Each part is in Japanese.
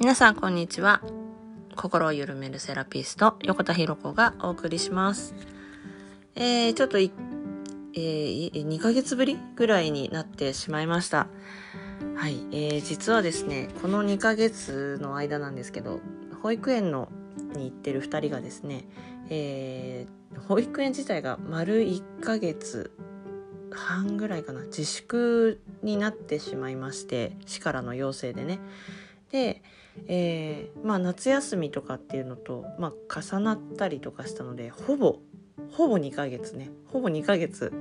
皆さんこんにちは。心を緩めるセラピスト横田博子がお送りします。えー、ちょっとい、えー、2ヶ月ぶりぐらいになってしまいました。はい、えー、実はですねこの2ヶ月の間なんですけど保育園のに行ってる2人がですね、えー、保育園自体が丸1ヶ月半ぐらいかな自粛になってしまいまして市からの要請でね。で、えー、まあ夏休みとかっていうのと、まあ、重なったりとかしたのでほぼほぼ2ヶ月ね。ほぼ2ヶ月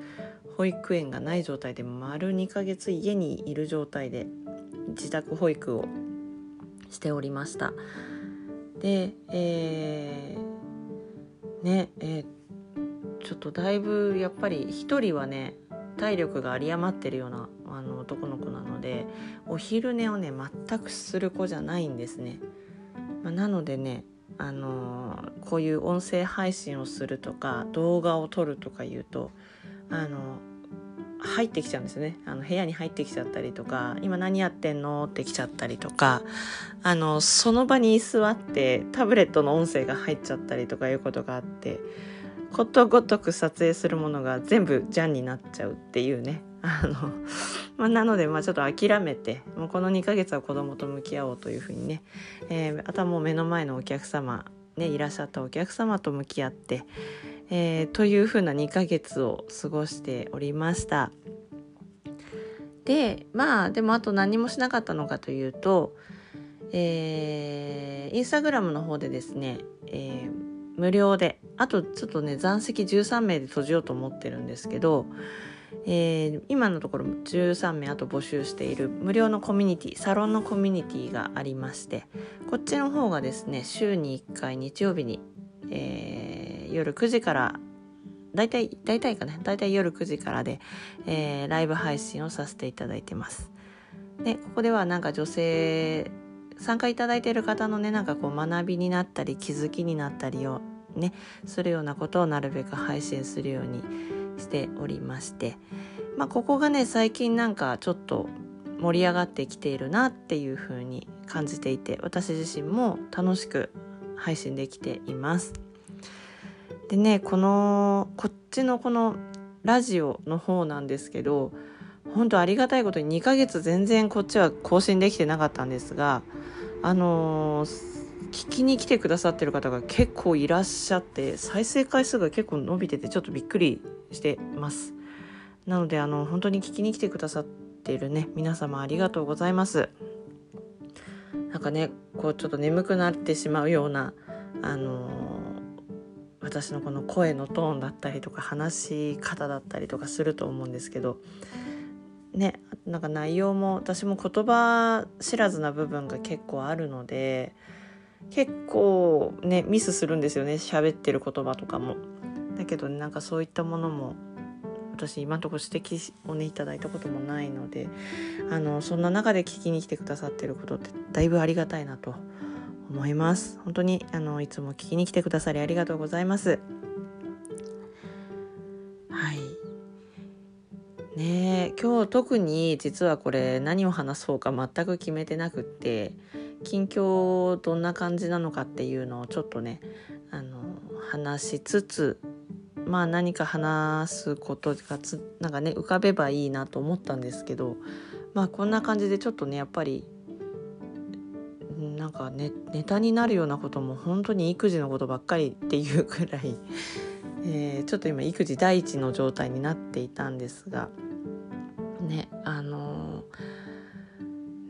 保育園がない状態で丸2ヶ月家にいる状態で自宅保育をしておりました。でえー、ねえー、ちょっとだいぶやっぱり一人はね体力が有り余ってるようなあの男の子のでお昼寝をね全くする子じゃないんですね。まあ、なのでねあのー、こういう音声配信をするとか動画を撮るとか言うとあの入ってきちゃうんですねあの部屋に入ってきちゃったりとか「今何やってんの?」って来ちゃったりとかあのその場に座ってタブレットの音声が入っちゃったりとかいうことがあってことごとく撮影するものが全部ジャンになっちゃうっていうねあの、まあ、なのでまあちょっと諦めてもうこの2ヶ月は子供と向き合おうというふうにね、えー、あとはもう目の前のお客様ねいらっしゃったお客様と向き合って、えー、というふうな2ヶ月を過ごしておりました。でまあでもあと何もしなかったのかというと、えー、インスタグラムの方でですね、えー無料であとちょっとね残席13名で閉じようと思ってるんですけど、えー、今のところ13名あと募集している無料のコミュニティサロンのコミュニティがありましてこっちの方がですね週に1回日曜日に、えー、夜9時から大体大体かね大体夜9時からで、えー、ライブ配信をさせていただいてます。でここではなんか女性参加いただいている方のねなんかこう学びになったり気づきになったりをねするようなことをなるべく配信するようにしておりましてまあここがね最近なんかちょっと盛り上がってきているなっていう風に感じていて私自身も楽しく配信できています。でねこのこっちのこのラジオの方なんですけど本当ありがたいことに2ヶ月全然こっちは更新できてなかったんですがあのー、聞きに来てくださってる方が結構いらっしゃって再生回数が結構伸びててちょっとびっくりしてます。なのであの本当に聞きに来てくださっているね皆様ありがとうございます。なんかねこうちょっと眠くなってしまうようなあの、私のこの声のトーンだったりとか話し方だったりとかすると思うんですけどねなんか内容も私も言葉知らずな部分が結構あるので結構ねミスするんですよね喋ってる言葉とかも。だけど、ね、なんかそういったものも私今のところ指摘をねいただいたこともないのであのそんな中で聞きに来てくださってることってだいぶありがたいなと思います。本当にあのいつも聞きに来てくださりありがとうございます。はい。ね今日特に実はこれ何を話そうか全く決めてなくって近況どんな感じなのかっていうのをちょっとねあの話しつつまあ何か話すことがつなんかね浮かべばいいなと思ったんですけどまあこんな感じでちょっとねやっぱりなんかねネタになるようなことも本当に育児のことばっかりっていうくらい、えー、ちょっと今育児第一の状態になっていたんですがねあの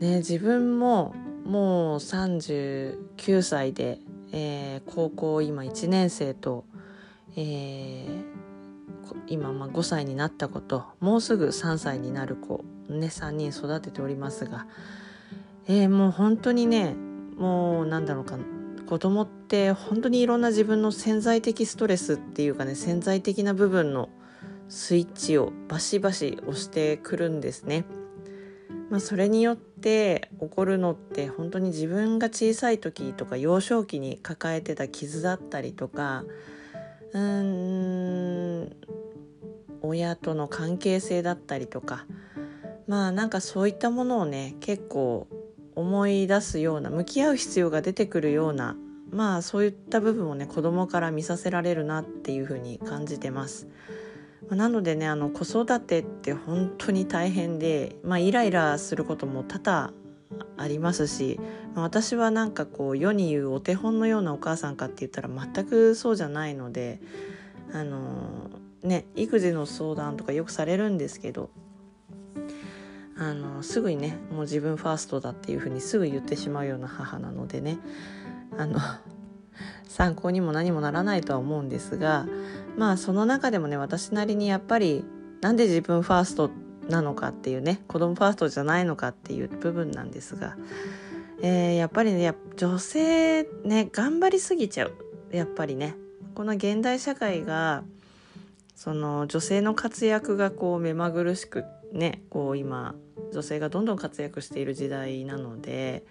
ー、ね自分ももう39歳で、えー、高校今1年生と、えー、今ま5歳になった子ともうすぐ3歳になる子、ね、3人育てておりますが、えー、もう本当にねもうなんだろうか子供って本当にいろんな自分の潜在的ストレスっていうかね潜在的な部分のスイッチをバシバシ押してくるんですね。まあ、それによって起こるのって本当に自分が小さい時とか幼少期に抱えてた傷だったりとかうーん親との関係性だったりとかまあなんかそういったものをね結構思い出すような向き合う必要が出てくるようなまあそういった部分をね子供から見させられるなっていうふうに感じてます。なのでねあの子育てって本当に大変で、まあ、イライラすることも多々ありますし、ま、私はなんかこう世に言うお手本のようなお母さんかって言ったら全くそうじゃないのであのね育児の相談とかよくされるんですけどあのすぐにねもう自分ファーストだっていうふうにすぐ言ってしまうような母なのでねあの参考にも何もならないとは思うんですがまあその中でもね私なりにやっぱりなんで自分ファーストなのかっていうね子供ファーストじゃないのかっていう部分なんですが、えー、やっぱりね女性ね頑張りすぎちゃう。やっぱりねこの現代社会がその女性の活躍がこう目まぐるしくねこう今女性がどんどん活躍している時代なので、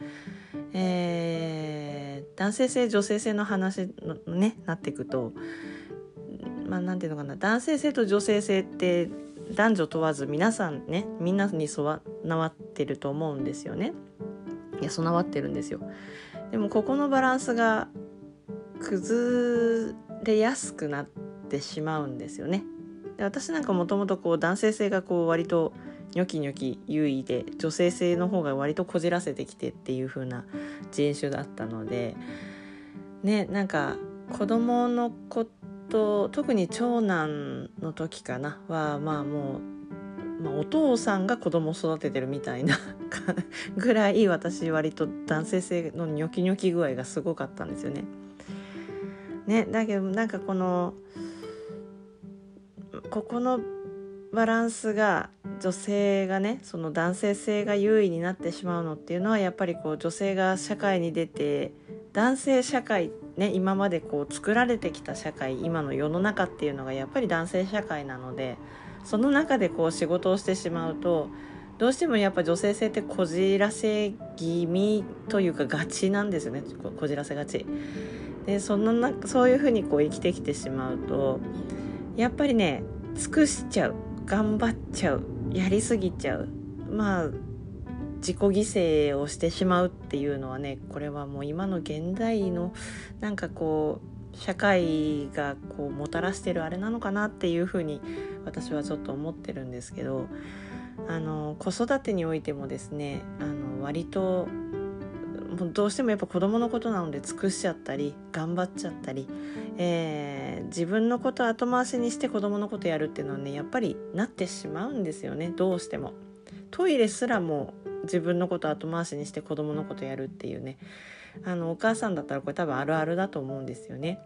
えー、男性性女性性の話のねなっていくとまあ何ていうのかな男性性と女性性って男女問わず皆さんねみんなに備わってると思うんですよね。いや備わってるんですよ。でもここのバランスが崩れやすくなってしまうんですよね。で私なんかもともとこう男性性がこう割とニョキニョキ優位で女性性の方が割とこじらせてきてっていう風な人種だったのでねなんか子供のことと特に長男の時かなはまあもう、まあ、お父さんが子供を育ててるみたいな ぐらい私割と男性性のニョキニョキ具合がすごかったんですよね。ねだけどなんかこのここのバランスが女性がねその男性性が優位になってしまうのっていうのはやっぱりこう女性が社会に出て男性社会ってね今までこう作られてきた社会今の世の中っていうのがやっぱり男性社会なのでその中でこう仕事をしてしまうとどうしてもやっぱ女性性ってこじらせ気味というかがちなんですよね。こじらせがち。でそのなそういうふうにこう生きてきてしまうとやっぱりね尽くしちゃう。頑張っちゃう。やりすぎちゃう。まあ自己犠牲をしてしまうっていうのはねこれはもう今の現代のなんかこう社会がこうもたらしてるあれなのかなっていうふうに私はちょっと思ってるんですけどあの子育てにおいてもですねあの割とどうしてもやっぱ子供のことなので尽くしちゃったり頑張っちゃったり、えー、自分のこと後回しにして子供のことやるっていうのはねやっぱりなってしまうんですよねどうしても。トイレすらも自分のこと後回しにして子供のことやるっていうねあのお母さんだったらこれ多分あるあるだと思うんですよね。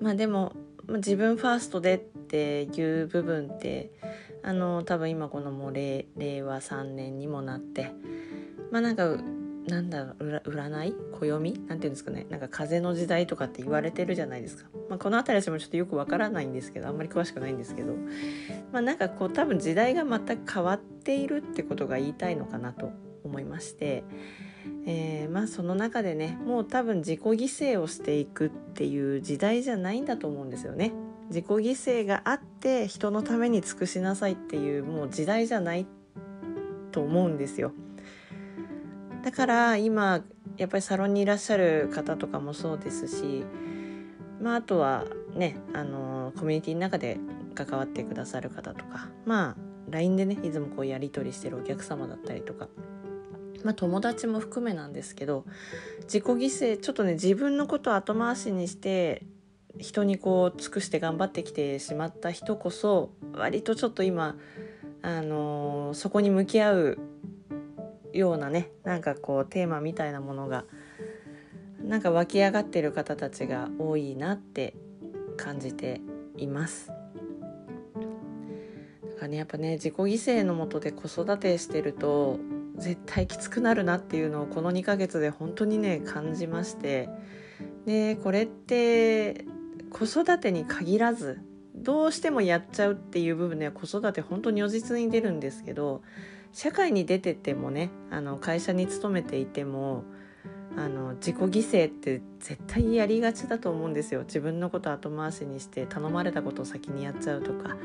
まあでも自分ファーストでっていう部分ってあの多分今このもう令和3年にもなってまあなんかなんだ占い？暦？なんていうんですかね。なんか風の時代とかって言われてるじゃないですか、まあ、この辺り私もちょっとよくわからないんですけどあんまり詳しくないんですけど。まあなんかこう多分時代が全く変わっているってことが言いたいのかなと思いまして、えー、まあその中でねもう多分自己犠牲をしていくっていう時代じゃないんだと思うんですよね。自己犠牲があって人のために尽くしなさいっていうもう時代じゃないと思うんですよ。だから今やっぱりサロンにいらっしゃる方とかもそうですし、まあ、あとはねあのコミュニティの中で関わってくださる方とかまあ LINE でねいつもこうやり取りしてるお客様だったりとか、まあ、友達も含めなんですけど自己犠牲ちょっとね自分のことを後回しにして人にこう尽くして頑張ってきてしまった人こそ割とちょっと今あのそこに向き合うようなねなんかこうテーマみたいなものがなんか湧き上がってる方たちが多いなって感じています。だかねやっぱね自己犠牲のもとで子育てしてると絶対きつくなるなっていうのをこの2ヶ月で本当にね感じましてでこれって子育てに限らずどうしてもやっちゃうっていう部分では子育て本当に如実に出るんですけど社会に出ててもねあの会社に勤めていてもあの自己犠牲って絶対やりがちだと思うんですよ。自分のこと後回しにして頼まれたことを先にやっちゃうとか。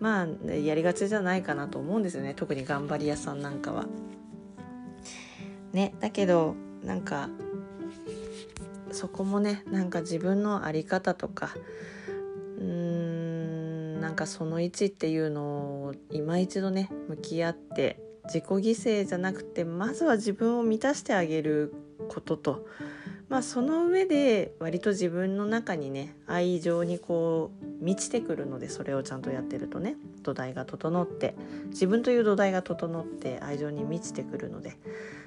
まあやりがちじゃないかなと思うんですよね。特に頑張り屋さんなんかは。ねだけどなんかそこもねなんか自分の在り方とかうんなんかその位置っていうのを今一度ね向き合って自己犠牲じゃなくてまずは自分を満たしてあげることと。まあその上で割と自分の中にね愛情にこう満ちてくるのでそれをちゃんとやってるとね土台が整って自分という土台が整って愛情に満ちてくるので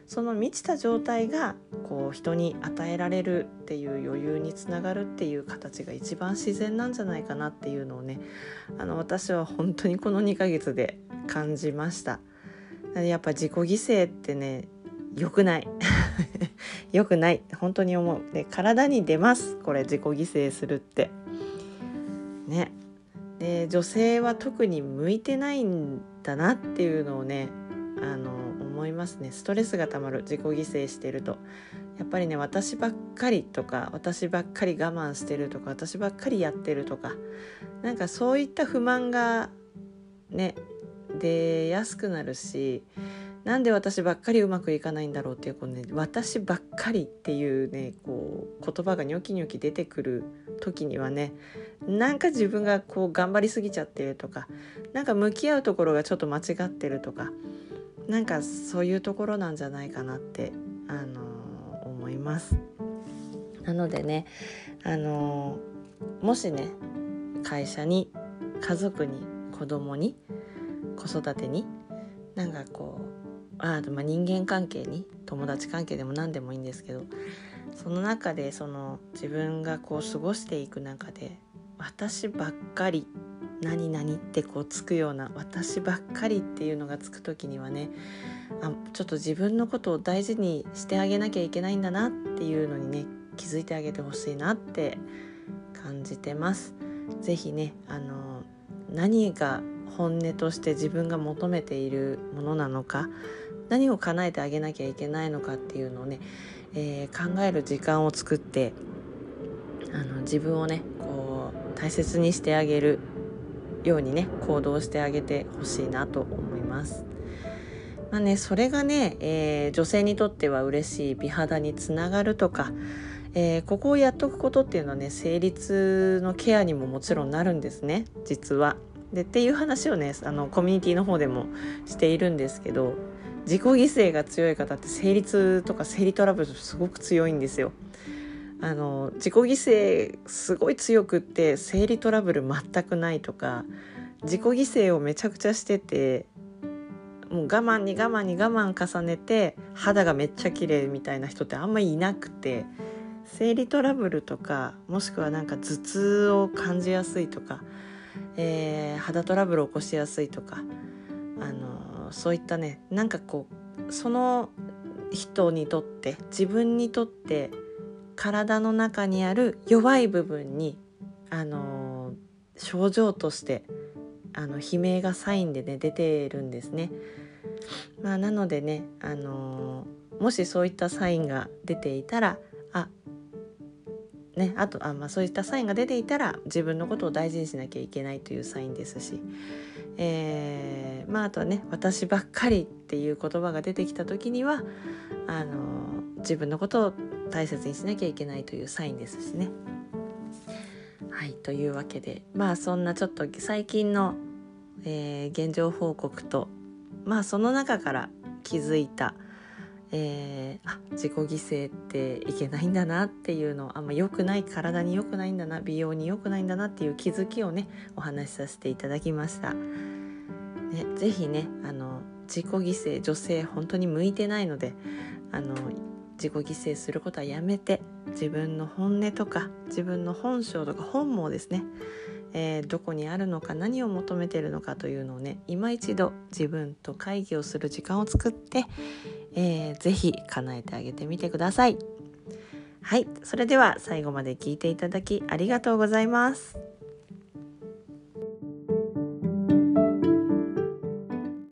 その満ちた状態がこう人に与えられるっていう余裕につながるっていう形が一番自然なんじゃないかなっていうのをねあの私は本当にこの2ヶ月で感じました。やっぱ自己犠牲ってね良くない。良くない本当に思う。で体に出ます。これ自己犠牲するって。ね。で女性は特に向いてないんだなっていうのをねあの思いますね。ストレスがたまる。自己犠牲してると。やっぱりね私ばっかりとか私ばっかり我慢してるとか私ばっかりやってるとかなんかそういった不満がね出やすくなるしなんで私ばっかりうまくいかないんだろうっていうこう、ね、私ばっかりっていうねこう言葉がニョキニョキ出てくる時にはねなんか自分がこう頑張りすぎちゃってるとかなんか向き合うところがちょっと間違ってるとかなんかそういうところなんじゃないかなって、あのー、思います。なのでね、あのー、もしね会社に家族に子供に子育てになんかこうあまあ人間関係に友達関係でも何でもいいんですけどその中でその自分がこう過ごしていく中で私ばっかり何々ってこうつくような私ばっかりっていうのがつく時にはねあちょっと自分のことを大事にしてあげなきゃいけないんだなっていうのにね気づいてあげてほしいなって感じてます。ぜひねあの何が本音として自分が求めているものなのか何を叶えてあげなきゃいけないのかっていうのをね、えー、考える時間を作ってあの自分をねこう大切にしてあげるようにね行動してあげてほしいなと思います。まあね、それがね、えー、女性にとっては嬉しい美肌につながるとか、えー、ここをやっとくことっていうのはね生理痛のケアにももちろんなるんですね実は。でっていう話をねあのコミュニティの方でもしているんですけど自己犠牲が強い方って生理痛とか生理トラブルすごく強いんですよ。あの自己犠牲すごい強くって生理トラブル全くないとか自己犠牲をめちゃくちゃしててもう我慢に我慢に我慢重ねて肌がめっちゃ綺麗みたいな人ってあんまりいなくて生理トラブルとかもしくはなんか頭痛を感じやすいとか、えー、肌トラブルを起こしやすいとかあののそういったねなんかこうその人にとって自分にとって体の中にある弱い部分にあの症状としてあの悲鳴がサインでね出てるんですね。まあ、なのでね、あのもしそういったサインが出ていたらあね、あとあ、まあ、そういったサインが出ていたら自分のことを大事にしなきゃいけないというサインですし、えー、まああとはね「私ばっかり」っていう言葉が出てきた時にはあの自分のことを大切にしなきゃいけないというサインですしね。はいというわけでまあそんなちょっと最近の、えー、現状報告とまあその中から気づいたえー、あ自己犠牲っていけないんだなっていうのあんま良くない体に良くないんだな美容に良くないんだなっていう気づきをねお話しさせていただきました。ね、ぜひねあの自己犠牲女性本当に向いてないのであの自己犠牲することはやめて自分の本音とか自分の本性とか本望ですねえー、どこにあるのか何を求めてるのかというのをね今一度自分と会議をする時間を作って、えー、ぜひ叶えてあげてみてください。はい、それでは最後まで聞いていただきありがとうございます。